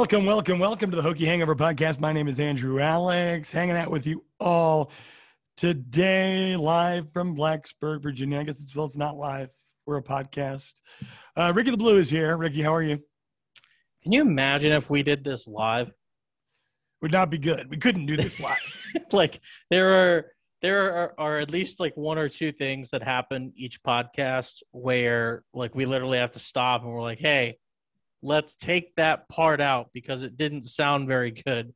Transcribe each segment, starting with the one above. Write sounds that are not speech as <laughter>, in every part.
Welcome, welcome, welcome to the Hokie Hangover Podcast. My name is Andrew Alex, hanging out with you all today, live from Blacksburg, Virginia. I guess it's well, it's not live. We're a podcast. Uh, Ricky LaBlue is here. Ricky, how are you? Can you imagine if we did this live? Would not be good. We couldn't do this live. <laughs> like there are there are, are at least like one or two things that happen each podcast where like we literally have to stop and we're like, hey, let's take that part out because it didn't sound very good.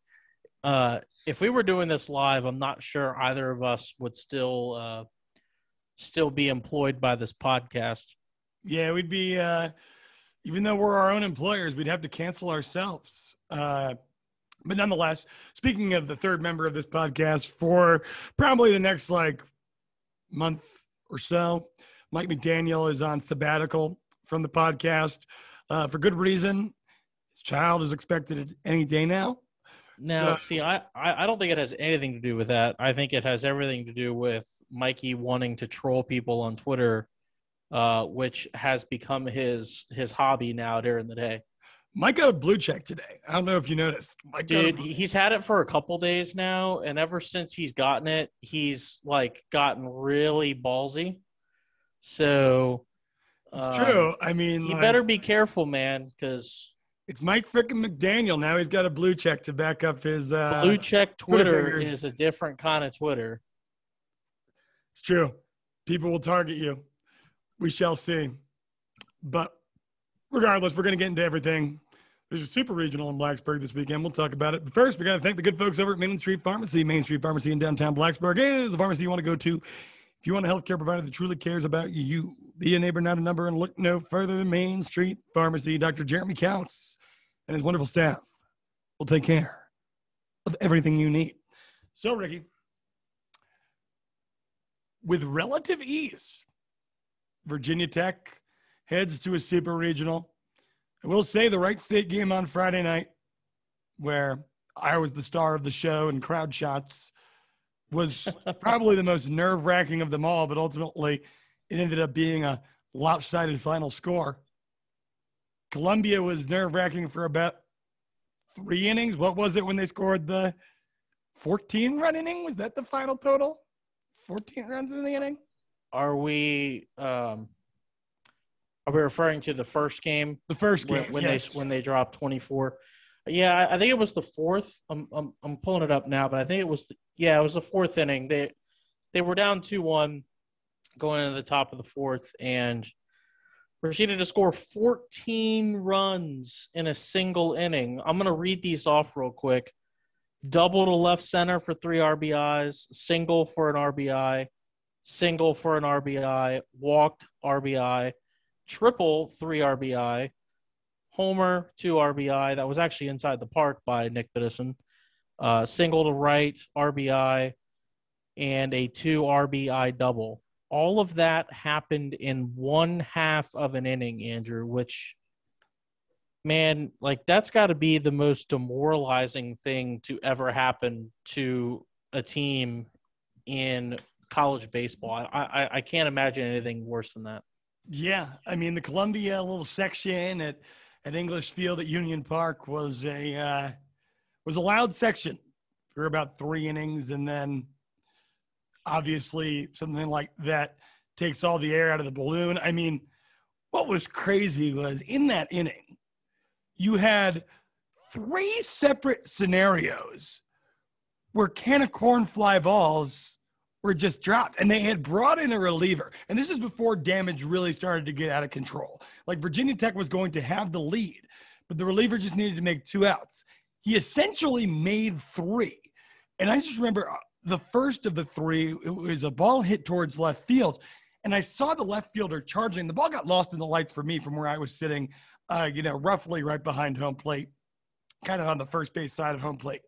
Uh, if we were doing this live, I'm not sure either of us would still uh, still be employed by this podcast. Yeah, we'd be uh, even though we're our own employers, we'd have to cancel ourselves. Uh, but nonetheless, speaking of the third member of this podcast, for probably the next like month or so, Mike McDaniel is on sabbatical from the podcast uh, for good reason. His child is expected any day now. Now, so, see, I, I don't think it has anything to do with that. I think it has everything to do with Mikey wanting to troll people on Twitter, uh, which has become his his hobby now during the day. Mike got a blue check today. I don't know if you noticed. Mike Dude, he's had it for a couple days now, and ever since he's gotten it, he's like gotten really ballsy. So it's um, true. I mean, you like, better be careful, man, because it's Mike frickin' McDaniel. Now he's got a blue check to back up his uh, blue check. Twitter, Twitter is a different kind of Twitter. It's true. People will target you. We shall see. But regardless, we're going to get into everything. There's a super regional in Blacksburg this weekend. We'll talk about it. But first, we got to thank the good folks over at Main Street Pharmacy, Main Street Pharmacy in downtown Blacksburg. And the pharmacy you want to go to if you want a healthcare provider that truly cares about you, you be a neighbor, not a number, and look no further than Main Street Pharmacy. Dr. Jeremy Counts and his wonderful staff will take care of everything you need. So, Ricky, with relative ease, Virginia Tech heads to a super regional. I will say the Wright State game on Friday night, where I was the star of the show and crowd shots was probably the most nerve wracking of them all, but ultimately it ended up being a lopsided final score. Columbia was nerve wracking for about three innings. What was it when they scored the 14 run inning? Was that the final total? 14 runs in the inning? Are we um are we referring to the first game? The first game when, when yes. they when they dropped 24. Yeah, I think it was the fourth. I'm, I'm I'm pulling it up now, but I think it was the, yeah, it was the fourth inning. They they were down two one, going into the top of the fourth, and proceeded to score 14 runs in a single inning. I'm gonna read these off real quick. Double to left center for three RBIs, single for an RBI, single for an RBI, walked RBI, triple three RBI, homer, two RBI. That was actually inside the park by Nick Biddison. Uh, single to right, RBI, and a two RBI double. All of that happened in one half of an inning, Andrew, which, man, like that's got to be the most demoralizing thing to ever happen to a team in college baseball. I, I, I can't imagine anything worse than that. Yeah. I mean, the Columbia little section at – at English Field at Union Park was a uh, was a loud section for about three innings, and then obviously something like that takes all the air out of the balloon. I mean, what was crazy was in that inning, you had three separate scenarios where can of corn fly balls were just dropped and they had brought in a reliever. And this is before damage really started to get out of control. Like Virginia Tech was going to have the lead, but the reliever just needed to make two outs. He essentially made three. And I just remember uh, the first of the three, it was a ball hit towards left field. And I saw the left fielder charging. The ball got lost in the lights for me from where I was sitting, uh, you know, roughly right behind home plate, kind of on the first base side of home plate.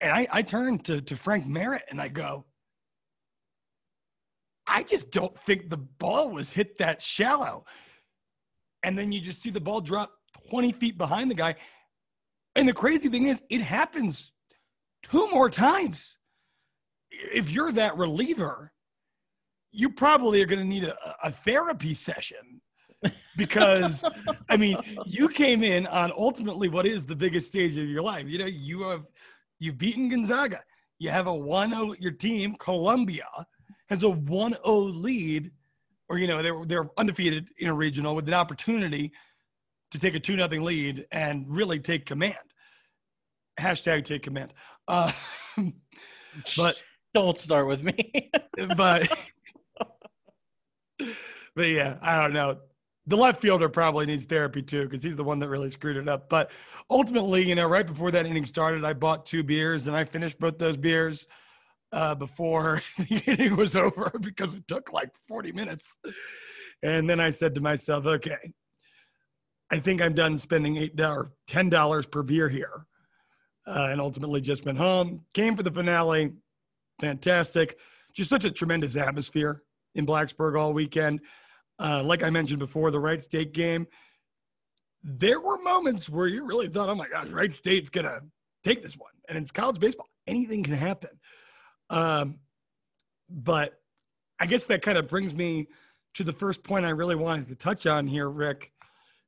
And I, I turned to, to Frank Merritt and I go, I just don't think the ball was hit that shallow. And then you just see the ball drop 20 feet behind the guy. And the crazy thing is, it happens two more times. If you're that reliever, you probably are going to need a, a, therapy session. because <laughs> I mean, you came in on ultimately what is the biggest stage of your life. You know, you have you've beaten Gonzaga. You have a 1-0 your team, Columbia, has a 1-0 lead or you know, they're they're undefeated in a regional with an opportunity to take a 2 nothing lead and really take command. Hashtag take command. Uh, <laughs> but don't start with me. <laughs> but but yeah, I don't know. The left fielder probably needs therapy too because he's the one that really screwed it up. But ultimately, you know, right before that inning started, I bought two beers and I finished both those beers uh, before <laughs> the inning was over <laughs> because it took like 40 minutes. And then I said to myself, okay, I think I'm done spending eight dollars, ten dollars per beer here, uh, and ultimately just went home. Came for the finale, fantastic, just such a tremendous atmosphere in Blacksburg all weekend. Uh, like I mentioned before, the Wright State game, there were moments where you really thought, oh my gosh, Wright State's to take this one. And it's college baseball, anything can happen. Um, but I guess that kind of brings me to the first point I really wanted to touch on here, Rick,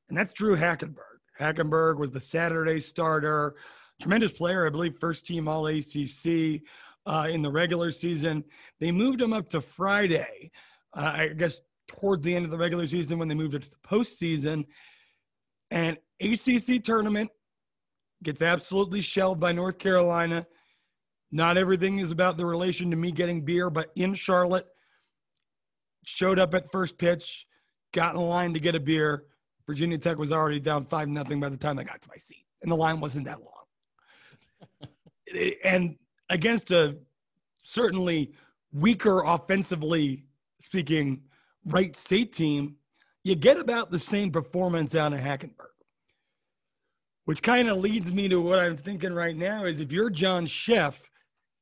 and that's Drew Hackenberg. Hackenberg was the Saturday starter, tremendous player, I believe, first team All ACC uh, in the regular season. They moved him up to Friday, uh, I guess towards the end of the regular season when they moved it to the postseason. And ACC tournament gets absolutely shelled by North Carolina. Not everything is about the relation to me getting beer, but in Charlotte, showed up at first pitch, got in line to get a beer. Virginia Tech was already down five nothing by the time I got to my seat, and the line wasn't that long. and against a certainly weaker offensively speaking Wright State team, you get about the same performance out of Hackenberg. Which kind of leads me to what I'm thinking right now is if you're John Szefc,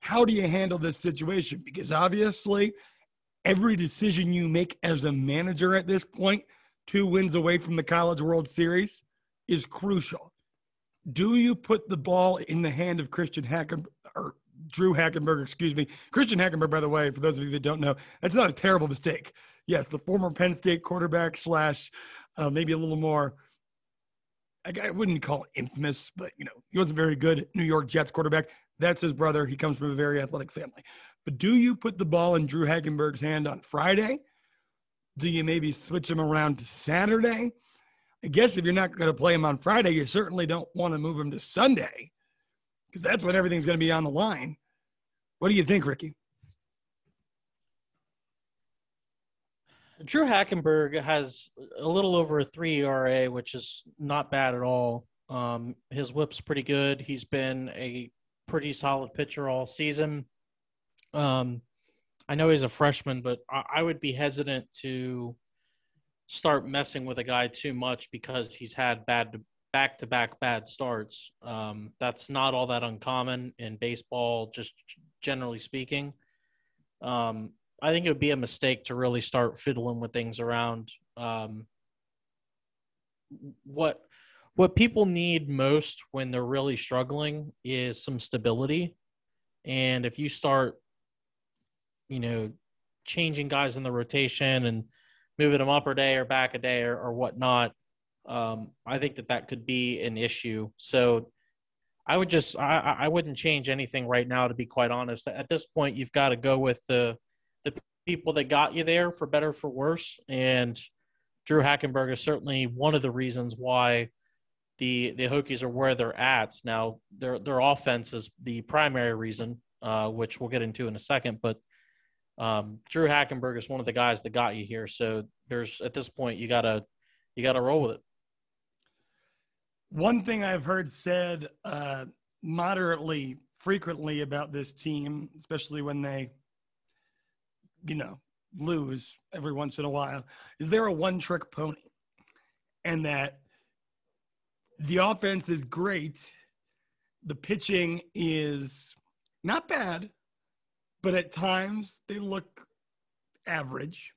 how do you handle this situation? Because obviously, every decision you make as a manager at this point, two wins away from the College World Series, is crucial. Do you put the ball in the hand of Christian Hackenberg or Drew Hackenberg, excuse me. Christian Hackenberg, by the way, for those of you that don't know, that's not a terrible mistake. Yes, the former Penn State quarterback slash uh, maybe a little more, I, wouldn't call infamous, but you know, he wasn't very good New York Jets quarterback. That's his brother. He comes from a very athletic family. But do you put the ball in Drew Hackenberg's hand on Friday? Do you maybe switch him around to Saturday? I guess if you're not going to play him on Friday, you certainly don't want to move him to Sunday because that's when everything's going to be on the line. What do you think, Ricky? Drew Hackenberg has a little over a three ERA, which is not bad at all. Um, his whip's pretty good. He's been a pretty solid pitcher all season. Um, I know he's a freshman, but I, I would be hesitant to start messing with a guy too much because he's had bad back to back bad starts. Um, that's not all that uncommon in baseball, just generally speaking. Um, I think it would be a mistake to really start fiddling with things around. Um, what what people need most when they're really struggling is some stability, and if you start, you know, changing guys in the rotation and moving them up a day or back a day or, or whatnot, um, I think that that could be an issue. So I would just I, I wouldn't change anything right now to be quite honest. At this point, you've got to go with the the people that got you there for better for worse. And Drew Hackenberg is certainly one of the reasons why the the Hokies are where they're at now. Their their offense is the primary reason, uh, which we'll get into in a second. But um, Drew Hackenberg is one of the guys that got you here. So there's at this point you gotta you gotta roll with it. One thing I've heard said uh, moderately frequently about this team, especially when they, you know, lose every once in a while, is they're a one trick pony. And that the offense is great. The pitching is not bad, but at times they look average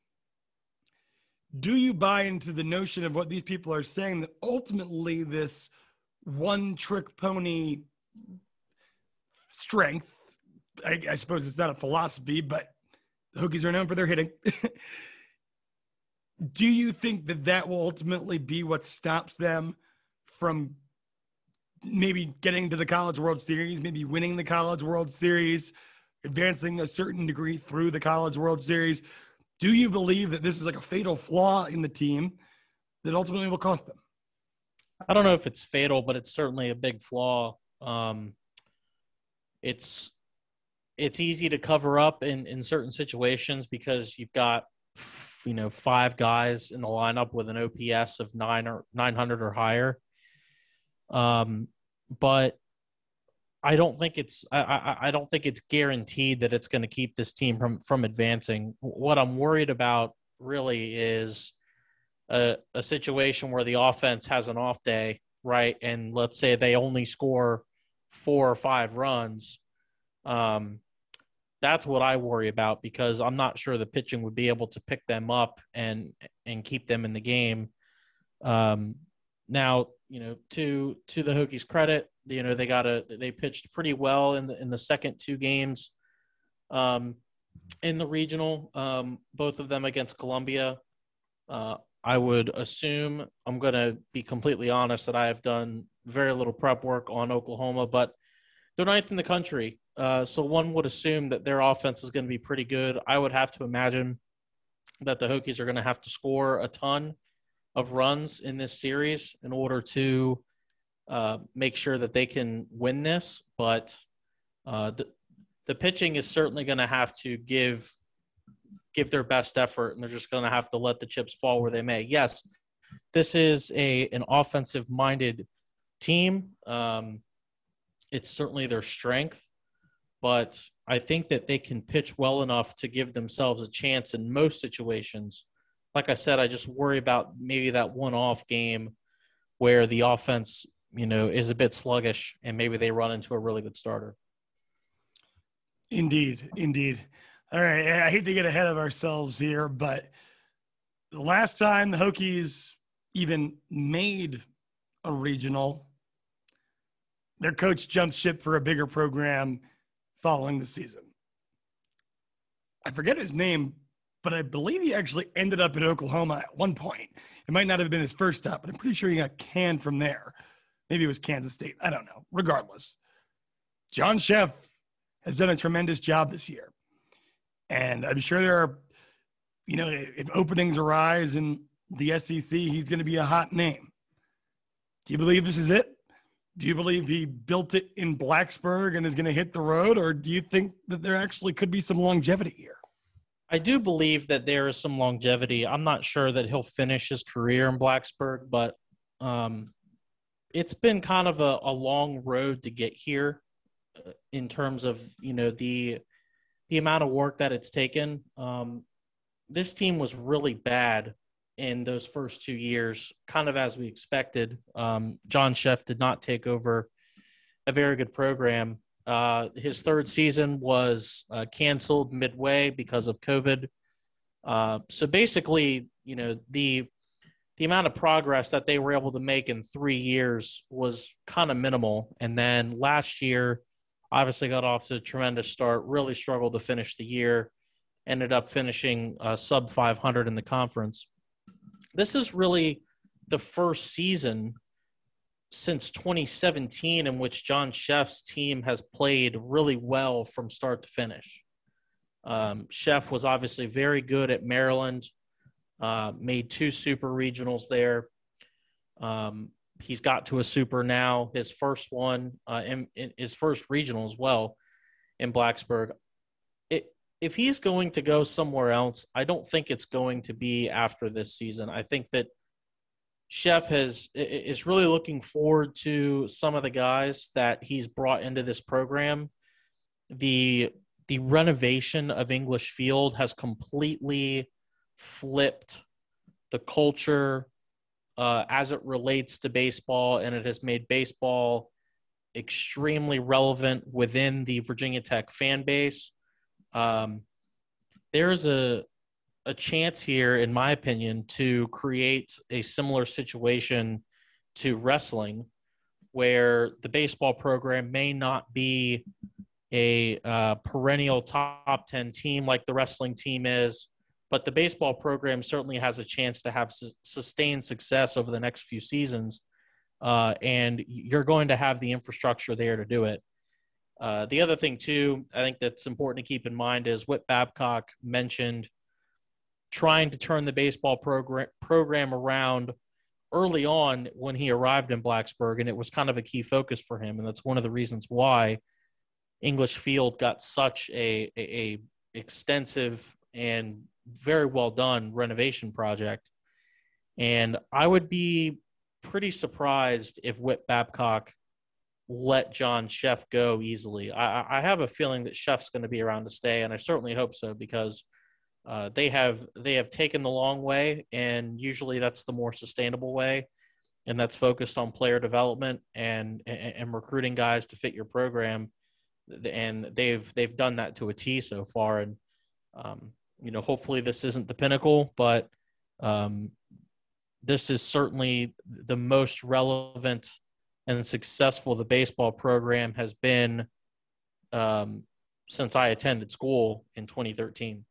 do you buy into the notion of what these people are saying that ultimately this one trick pony strength I, I, suppose it's not a philosophy but the hokies are known for their hitting <laughs> do you think that that will ultimately be what stops them from maybe getting to the College World Series, maybe winning the College World Series, advancing a certain degree through the College World Series? Do you believe that this is like a fatal flaw in the team that ultimately will cost them? I don't know if it's fatal, but it's certainly a big flaw. Um, it's it's easy to cover up in in certain situations because you've got you know five guys in the lineup with an OPS of nine or nine hundred or higher. Um, but I don't think it's I, I, I don't think it's guaranteed that it's going to keep this team from from advancing. What I'm worried about really is a, a situation where the offense has an off day, right? And let's say they only score four or five runs. Um, that's what I worry about because I'm not sure the pitching would be able to pick them up and and keep them in the game. Um, now, you know, to to the Hokies' credit, you know they got a they pitched pretty well in the in the second two games, um, in the regional, um, both of them against Columbia. Uh, I would assume I'm going to be completely honest that I have done very little prep work on Oklahoma, but they're ninth in the country. Uh, so one would assume that their offense is going to be pretty good. I would have to imagine that the Hokies are going to have to score a ton of runs in this series in order to uh, make sure that they can win this. But uh, the, the pitching is certainly going to have to give give their best effort, and they're just going to have to let the chips fall where they may. Yes, this is a an offensive minded team. Um, it's certainly their strength but I think that they can pitch well enough to give themselves a chance in most situations. Like I said, I just worry about maybe that one off game where the offense, you know, is a bit sluggish and maybe they run into a really good starter. Indeed, indeed. All right, I hate to get ahead of ourselves here, but the last time the Hokies even made a regional, their coach jumped ship for a bigger program following the season. I forget his name, but I believe he actually ended up in Oklahoma at one point. It might not have been his first stop, but I'm pretty sure he got canned from there. Maybe it was Kansas State. I don't know. Regardless, John Szefc has done a tremendous job this year. And I'm sure there are, you know, if openings arise in the SEC, he's going to be a hot name. Do you believe this is it? Do you believe he built it in Blacksburg and is going to hit the road, or do you think that there actually could be some longevity here? I do believe that there is some longevity. I'm not sure that he'll finish his career in Blacksburg, but um, it's been kind of a, a, long road to get here uh, in terms of you know the the amount of work that it's taken. Um, this team was really bad in those first two years, kind of as we expected. Um, John Szefc did not take over a very good program. Uh, his third season was uh, canceled midway because of COVID. Uh, so basically, you know, the the amount of progress that they were able to make in three years was kind of minimal. And then last year, obviously got off to a tremendous start. Really struggled to finish the year. Ended up finishing uh, sub 500 in the conference this is really the first season since 2017 in which John Szefc's team has played really well from start to finish. Um, was obviously very good at Maryland, uh, made two super regionals there. Um, he's got to a super now, his first one, uh, in, in his first regional as well in Blacksburg if he's going to go somewhere else, I don't think it's going to be after this season. I think that Szefc has is really looking forward to some of the guys that he's brought into this program. The the renovation of English Field has completely flipped the culture uh, as it relates to baseball, and it has made baseball extremely relevant within the Virginia Tech fan base. Um, there's a a chance here, in my opinion, to create a similar situation to wrestling, where the baseball program may not be a uh, perennial top 10 team like the wrestling team is, but the baseball program certainly has a chance to have su- sustained success over the next few seasons. Uh, and you're going to have the infrastructure there to do it. Uh, the other thing, too, I think that's important to keep in mind is Whit Babcock mentioned trying to turn the baseball program program around early on when he arrived in Blacksburg, and it was kind of a key focus for him, and that's one of the reasons why English Field got such a, a, a extensive and very well done renovation project. And I would be pretty surprised if Whit Babcock let John Szefc go easily. I, I have a feeling that Szefc's going to be around to stay, and I certainly hope so because uh, they have they have taken the long way, and usually that's the more sustainable way, and that's focused on player development and and, and recruiting guys to fit your program, and they've they've done that to a T so far, and um, you know hopefully this isn't the pinnacle, but um, this is certainly the most relevant and successful the baseball program has been um, since I attended school in 2013.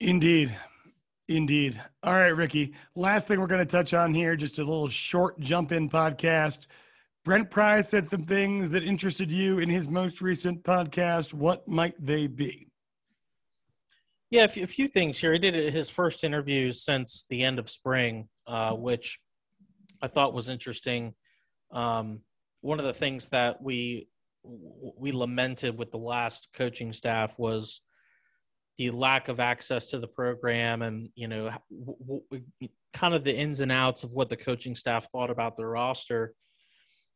Indeed. Indeed. All right, Ricky. Last thing we're going to touch on here, just a little short jump in podcast. Brent Pry said some things that interested you in his most recent podcast. What might they be? Yeah, a few, a few things here. He did his first interview since the end of spring, uh, which I thought was interesting. Um, one of the things that we we lamented with the last coaching staff was the lack of access to the program and you know w- w- kind of the ins and outs of what the coaching staff thought about the roster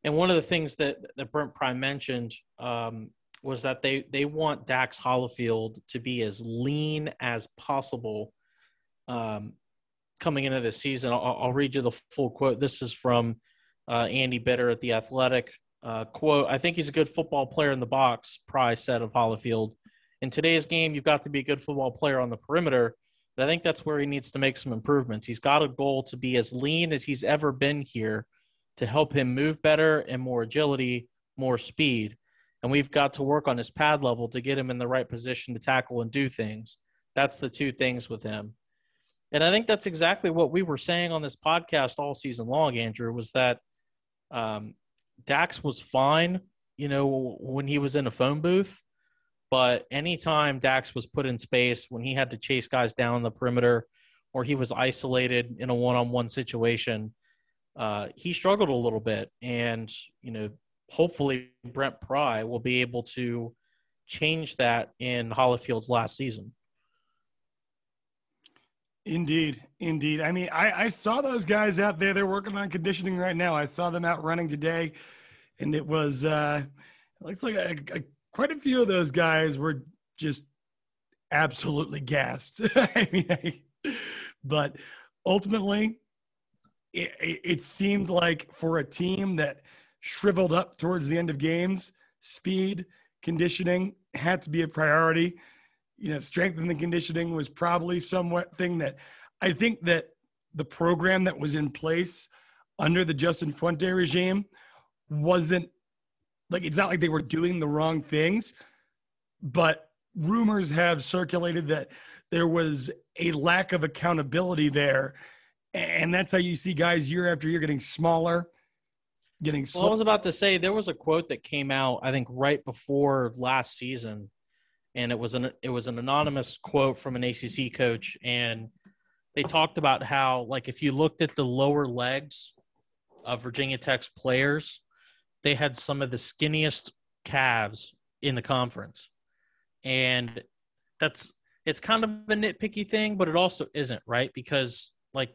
and one of the things that that Brent Pry mentioned um, was that they they want Dax Hollifield to be as lean as possible um, coming into this season. I'll, I'll, read you the full quote. This is from uh, Andy Bitter at the Athletic. Uh, quote: I think he's a good football player in the box. Pry said of Hollifield. In today's game, you've got to be a good football player on the perimeter. But I think that's where he needs to make some improvements. He's got a goal to be as lean as he's ever been here to help him move better and more agility, more speed. And we've got to work on his pad level to get him in the right position to tackle and do things. That's the two things with him. And I think that's exactly what we were saying on this podcast all season long, Andrew, was that um, Dax was fine, you know, when he was in a phone booth. But anytime Dax was put in space, when he had to chase guys down the perimeter or he was isolated in a one on one situation, uh, he struggled a little bit. And, you know, hopefully Brent Pry will be able to change that in Hollifield's last season. Indeed, indeed. I mean, I, I saw those guys out there. They're working on conditioning right now. I saw them out running today, and it was uh, it looks like a, a, quite a few of those guys were just absolutely gassed. <laughs> I mean, I, but ultimately, it, it seemed like for a team that shriveled up towards the end of games, speed, conditioning had to be a priority you know, strength and the conditioning was probably somewhat thing that I think that the program that was in place under the Justin Fuente regime wasn't like it's not like they were doing the wrong things, but rumors have circulated that there was a lack of accountability there. And that's how you see guys year after year getting smaller, getting well, I was about to say there was a quote that came out, I think, right before last season and it was an it was an anonymous quote from an ACC coach, and they talked about how like if you looked at the lower legs of Virginia Tech's players, they had some of the skinniest calves in the conference, and that's it's kind of a nitpicky thing, but it also isn't right? Because like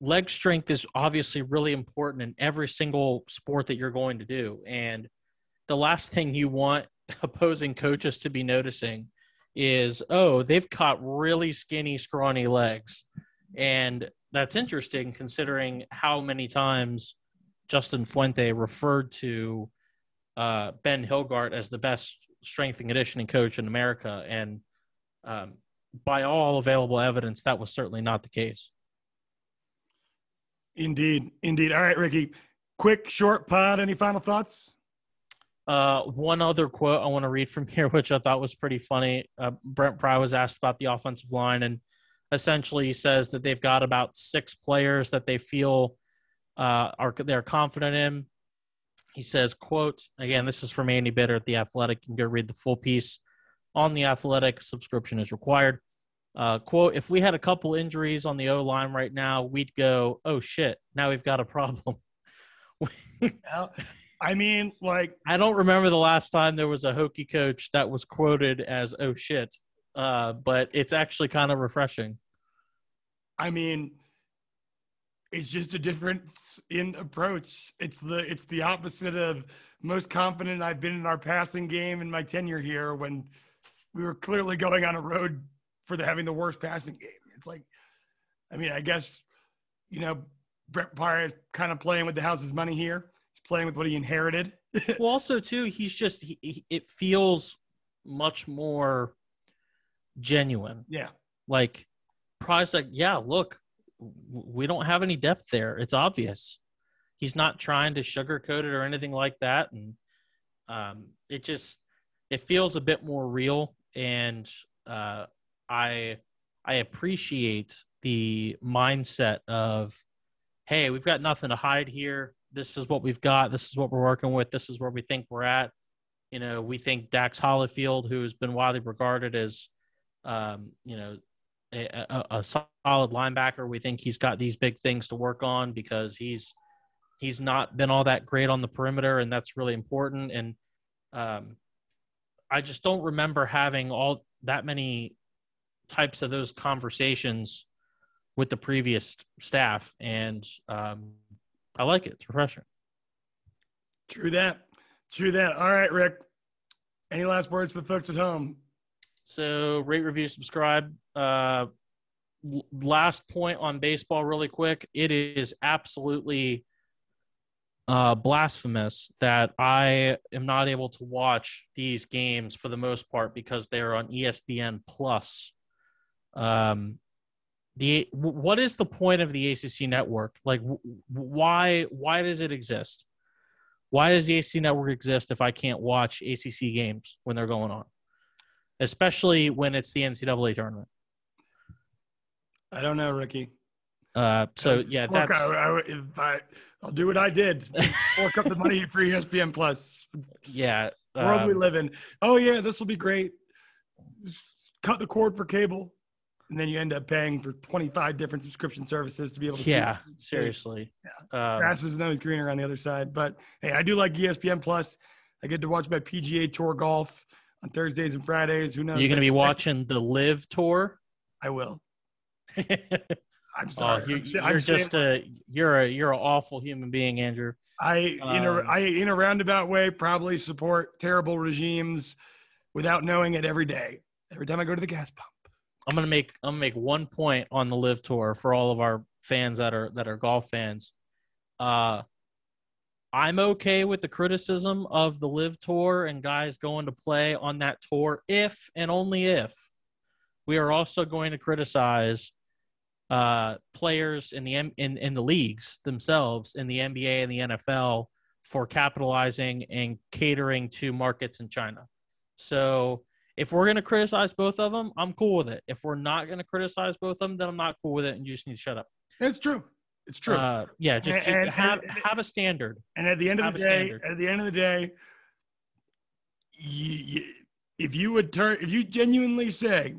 leg strength is obviously really important in every single sport that you're going to do, and the last thing you want <laughs> opposing coaches to be noticing is oh they've caught really skinny scrawny legs. And that's interesting considering how many times justin fuente referred to uh, ben hilgart as the best strength and conditioning coach in america. And um, by all available evidence that was certainly not the case. Indeed. Indeed. All right ricky quick short pod. Any final thoughts Uh, one other quote I want to read from here, <laughs> which I thought was pretty funny. Uh, Brent Pry was asked about the offensive line, and essentially he says that they've got about six players that they feel uh, are they're confident in. He says, "quote Again, this is from Andy Bitter at the Athletic. You can go read the full piece on the Athletic. Subscription is required." Uh, quote, if we had a couple injuries on the O line right now, we'd go, oh shit, now we've got a problem. <laughs> I mean, like, I don't remember the last time there was a Hokie coach that was quoted as, oh shit, uh, but it's actually kind of refreshing. I mean, it's just a difference in approach. It's the it's the opposite of most confident I've been in our passing game in my tenure here when we were clearly going on a road for the, having the worst passing game. It's like, I mean, I guess, you know, Brent is kind of playing with the house's money here. Playing with what he inherited. <laughs> well, also too, he's just he, he, it feels much more genuine. Yeah, like Pry's like, yeah, look, we don't have any depth there. It's obvious. He's not trying to sugarcoat it or anything like that, and um, it just it feels a bit more real. And uh, I I appreciate the mindset of, hey, we've got nothing to hide here. This is what we've got. This is what we're working with. This is where we think we're at. You know, we think Dax Hollifield, who has been widely regarded as, um, you know, a, a, a, solid linebacker. We think he's got these big things to work on because he's he's not been all that great on the perimeter, and that's really important. And um, I just don't remember having all that many types of those conversations with the previous staff, and um, I like it. It's refreshing. True that. True that. All right, Rick. Any last words for the folks at home? So, rate, review, subscribe. Uh, last point on baseball, really quick. It is absolutely uh, blasphemous that I am not able to watch these games for the most part because they're on ESPN Plus. Um, the what is the point of the ACC network? Like, why why does it exist? Why does the ACC network exist if I can't watch ACC games when they're going on, especially when it's the NCAA tournament? I don't know, Ricky. Uh, so yeah, Look, that's. I, I, if I, I'll do what I did. Fork up the money <laughs> for ESPN Plus. Yeah, world um, we live in. Oh yeah, this will be great. Cut the cord for cable and then you end up paying for 25 different subscription services to be able to yeah seriously. Yeah. Um, grass isn't always greener on the other side but hey i do like espn plus. I get to watch my pga tour golf on thursdays and fridays. Who knows? You're going to be watching the LIV tour? I will. <laughs> I'm oh, sorry. oh, you, are just a you're a you're an awful human being andrew. I um, in a i in a roundabout way probably support terrible regimes without knowing it every day. Every time i go to the gas pump I'm gonna make I'm gonna make one point on the LIV tour for all of our fans that are that are golf fans. Uh, I'm okay with the criticism of the LIV tour and guys going to play on that tour if and only if we are also going to criticize uh, players in the in in the leagues themselves in the NBA and the NFL for capitalizing and catering to markets in China. So if we're going to criticize both of them, I'm cool with it. If we're not going to criticize both of them, then I'm not cool with it, and you just need to shut up. It's true. It's true. Uh, yeah, just, and, just have and, have a standard. And at the end of the day, at the end of the day, you, you, if you would turn, if you genuinely say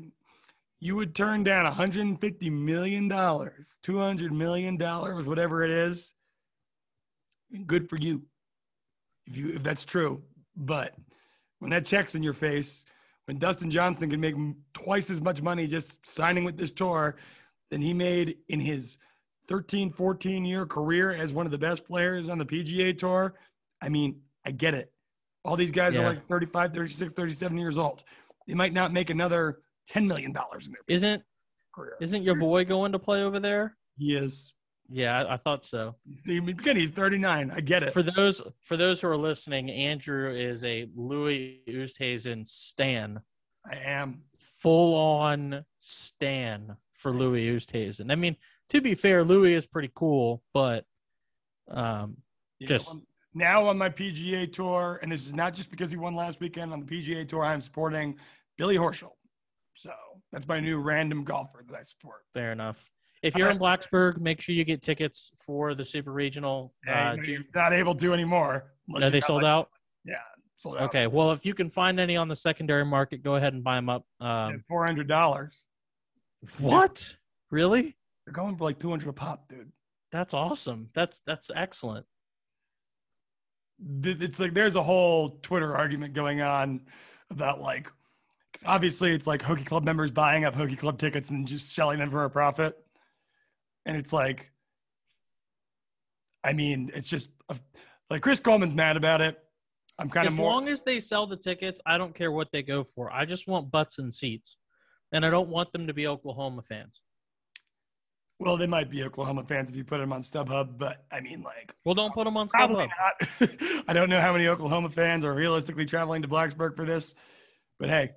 you would turn down 150 million dollars, 200 million dollars, whatever it is, good for you. If you if that's true, but when that check's in your face when Dustin Johnson can make twice as much money just signing with this tour than he made in his 13, 14 year career as one of the best players on the PGA Tour. I mean, I get it. All these guys yeah. are like 35, 36, 37 years old. They might not make another $10 million in their isn't, career. Isn't your boy going to play over there? He is. Yeah, I, I thought so. See, again, he's 39. I get it. For those for those who are listening, Andrew is a Louis Oosthuizen stan. I am full on stan for Louis Oosthuizen. I mean, to be fair, Louis is pretty cool, but um, yeah, just now on my PGA tour, and this is not just because he won last weekend on the PGA tour. I'm supporting Billy Horschel. So that's my new random golfer that I support. Fair enough. If you're in Blacksburg, make sure you get tickets for the Super Regional. Uh, Uh, you're not able to anymore. no, you they sold like- out. Yeah, sold out. Okay. Well, if you can find any on the secondary market, go ahead and buy them up. Um, Four hundred dollars. what? Really? They're going for like two hundred a pop, dude. That's awesome. That's that's excellent. it's like there's a whole Twitter argument going on about like obviously it's like Hokie Club members buying up Hokie Club tickets and just selling them for a profit, and it's like, I mean, it's just a, like Chris Coleman's mad about it. I'm kind of As more. long as they sell the tickets, I don't care what they go for. I just want butts and seats, and I don't want them to be Oklahoma fans. well, they might be Oklahoma fans if you put them on StubHub, but I mean, like, Well, don't put them on probably StubHub. not. <laughs> I don't know how many Oklahoma fans are realistically traveling to Blacksburg for this, but hey,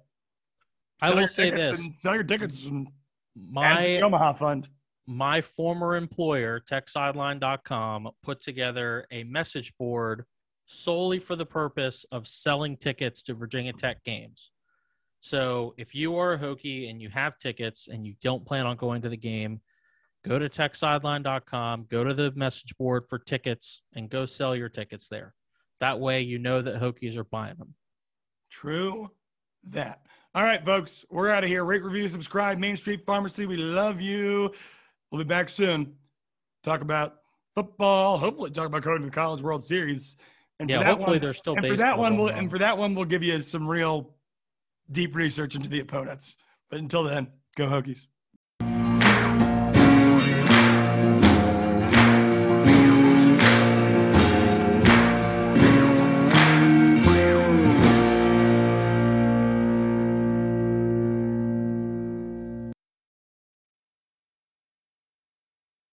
I will say this. and sell your tickets and My Omaha Fund. My former employer, techsideline.com, put together a message board solely for the purpose of selling tickets to Virginia Tech games. So if you are a Hokie and you have tickets and you don't plan on going to the game, go to techsideline.com, go to the message board for tickets, and go sell your tickets there. That way you know that Hokies are buying them. True that. All right, folks, we're out of here. Rate, review, subscribe. Main Street Pharmacy. We love you. We'll be back soon. Talk about football. Hopefully, talk about going to the College World Series. And Yeah, for that hopefully one, there's still and for that one, we'll, on. and for that one, we'll give you some real deep research into the opponents. But until then, go Hokies.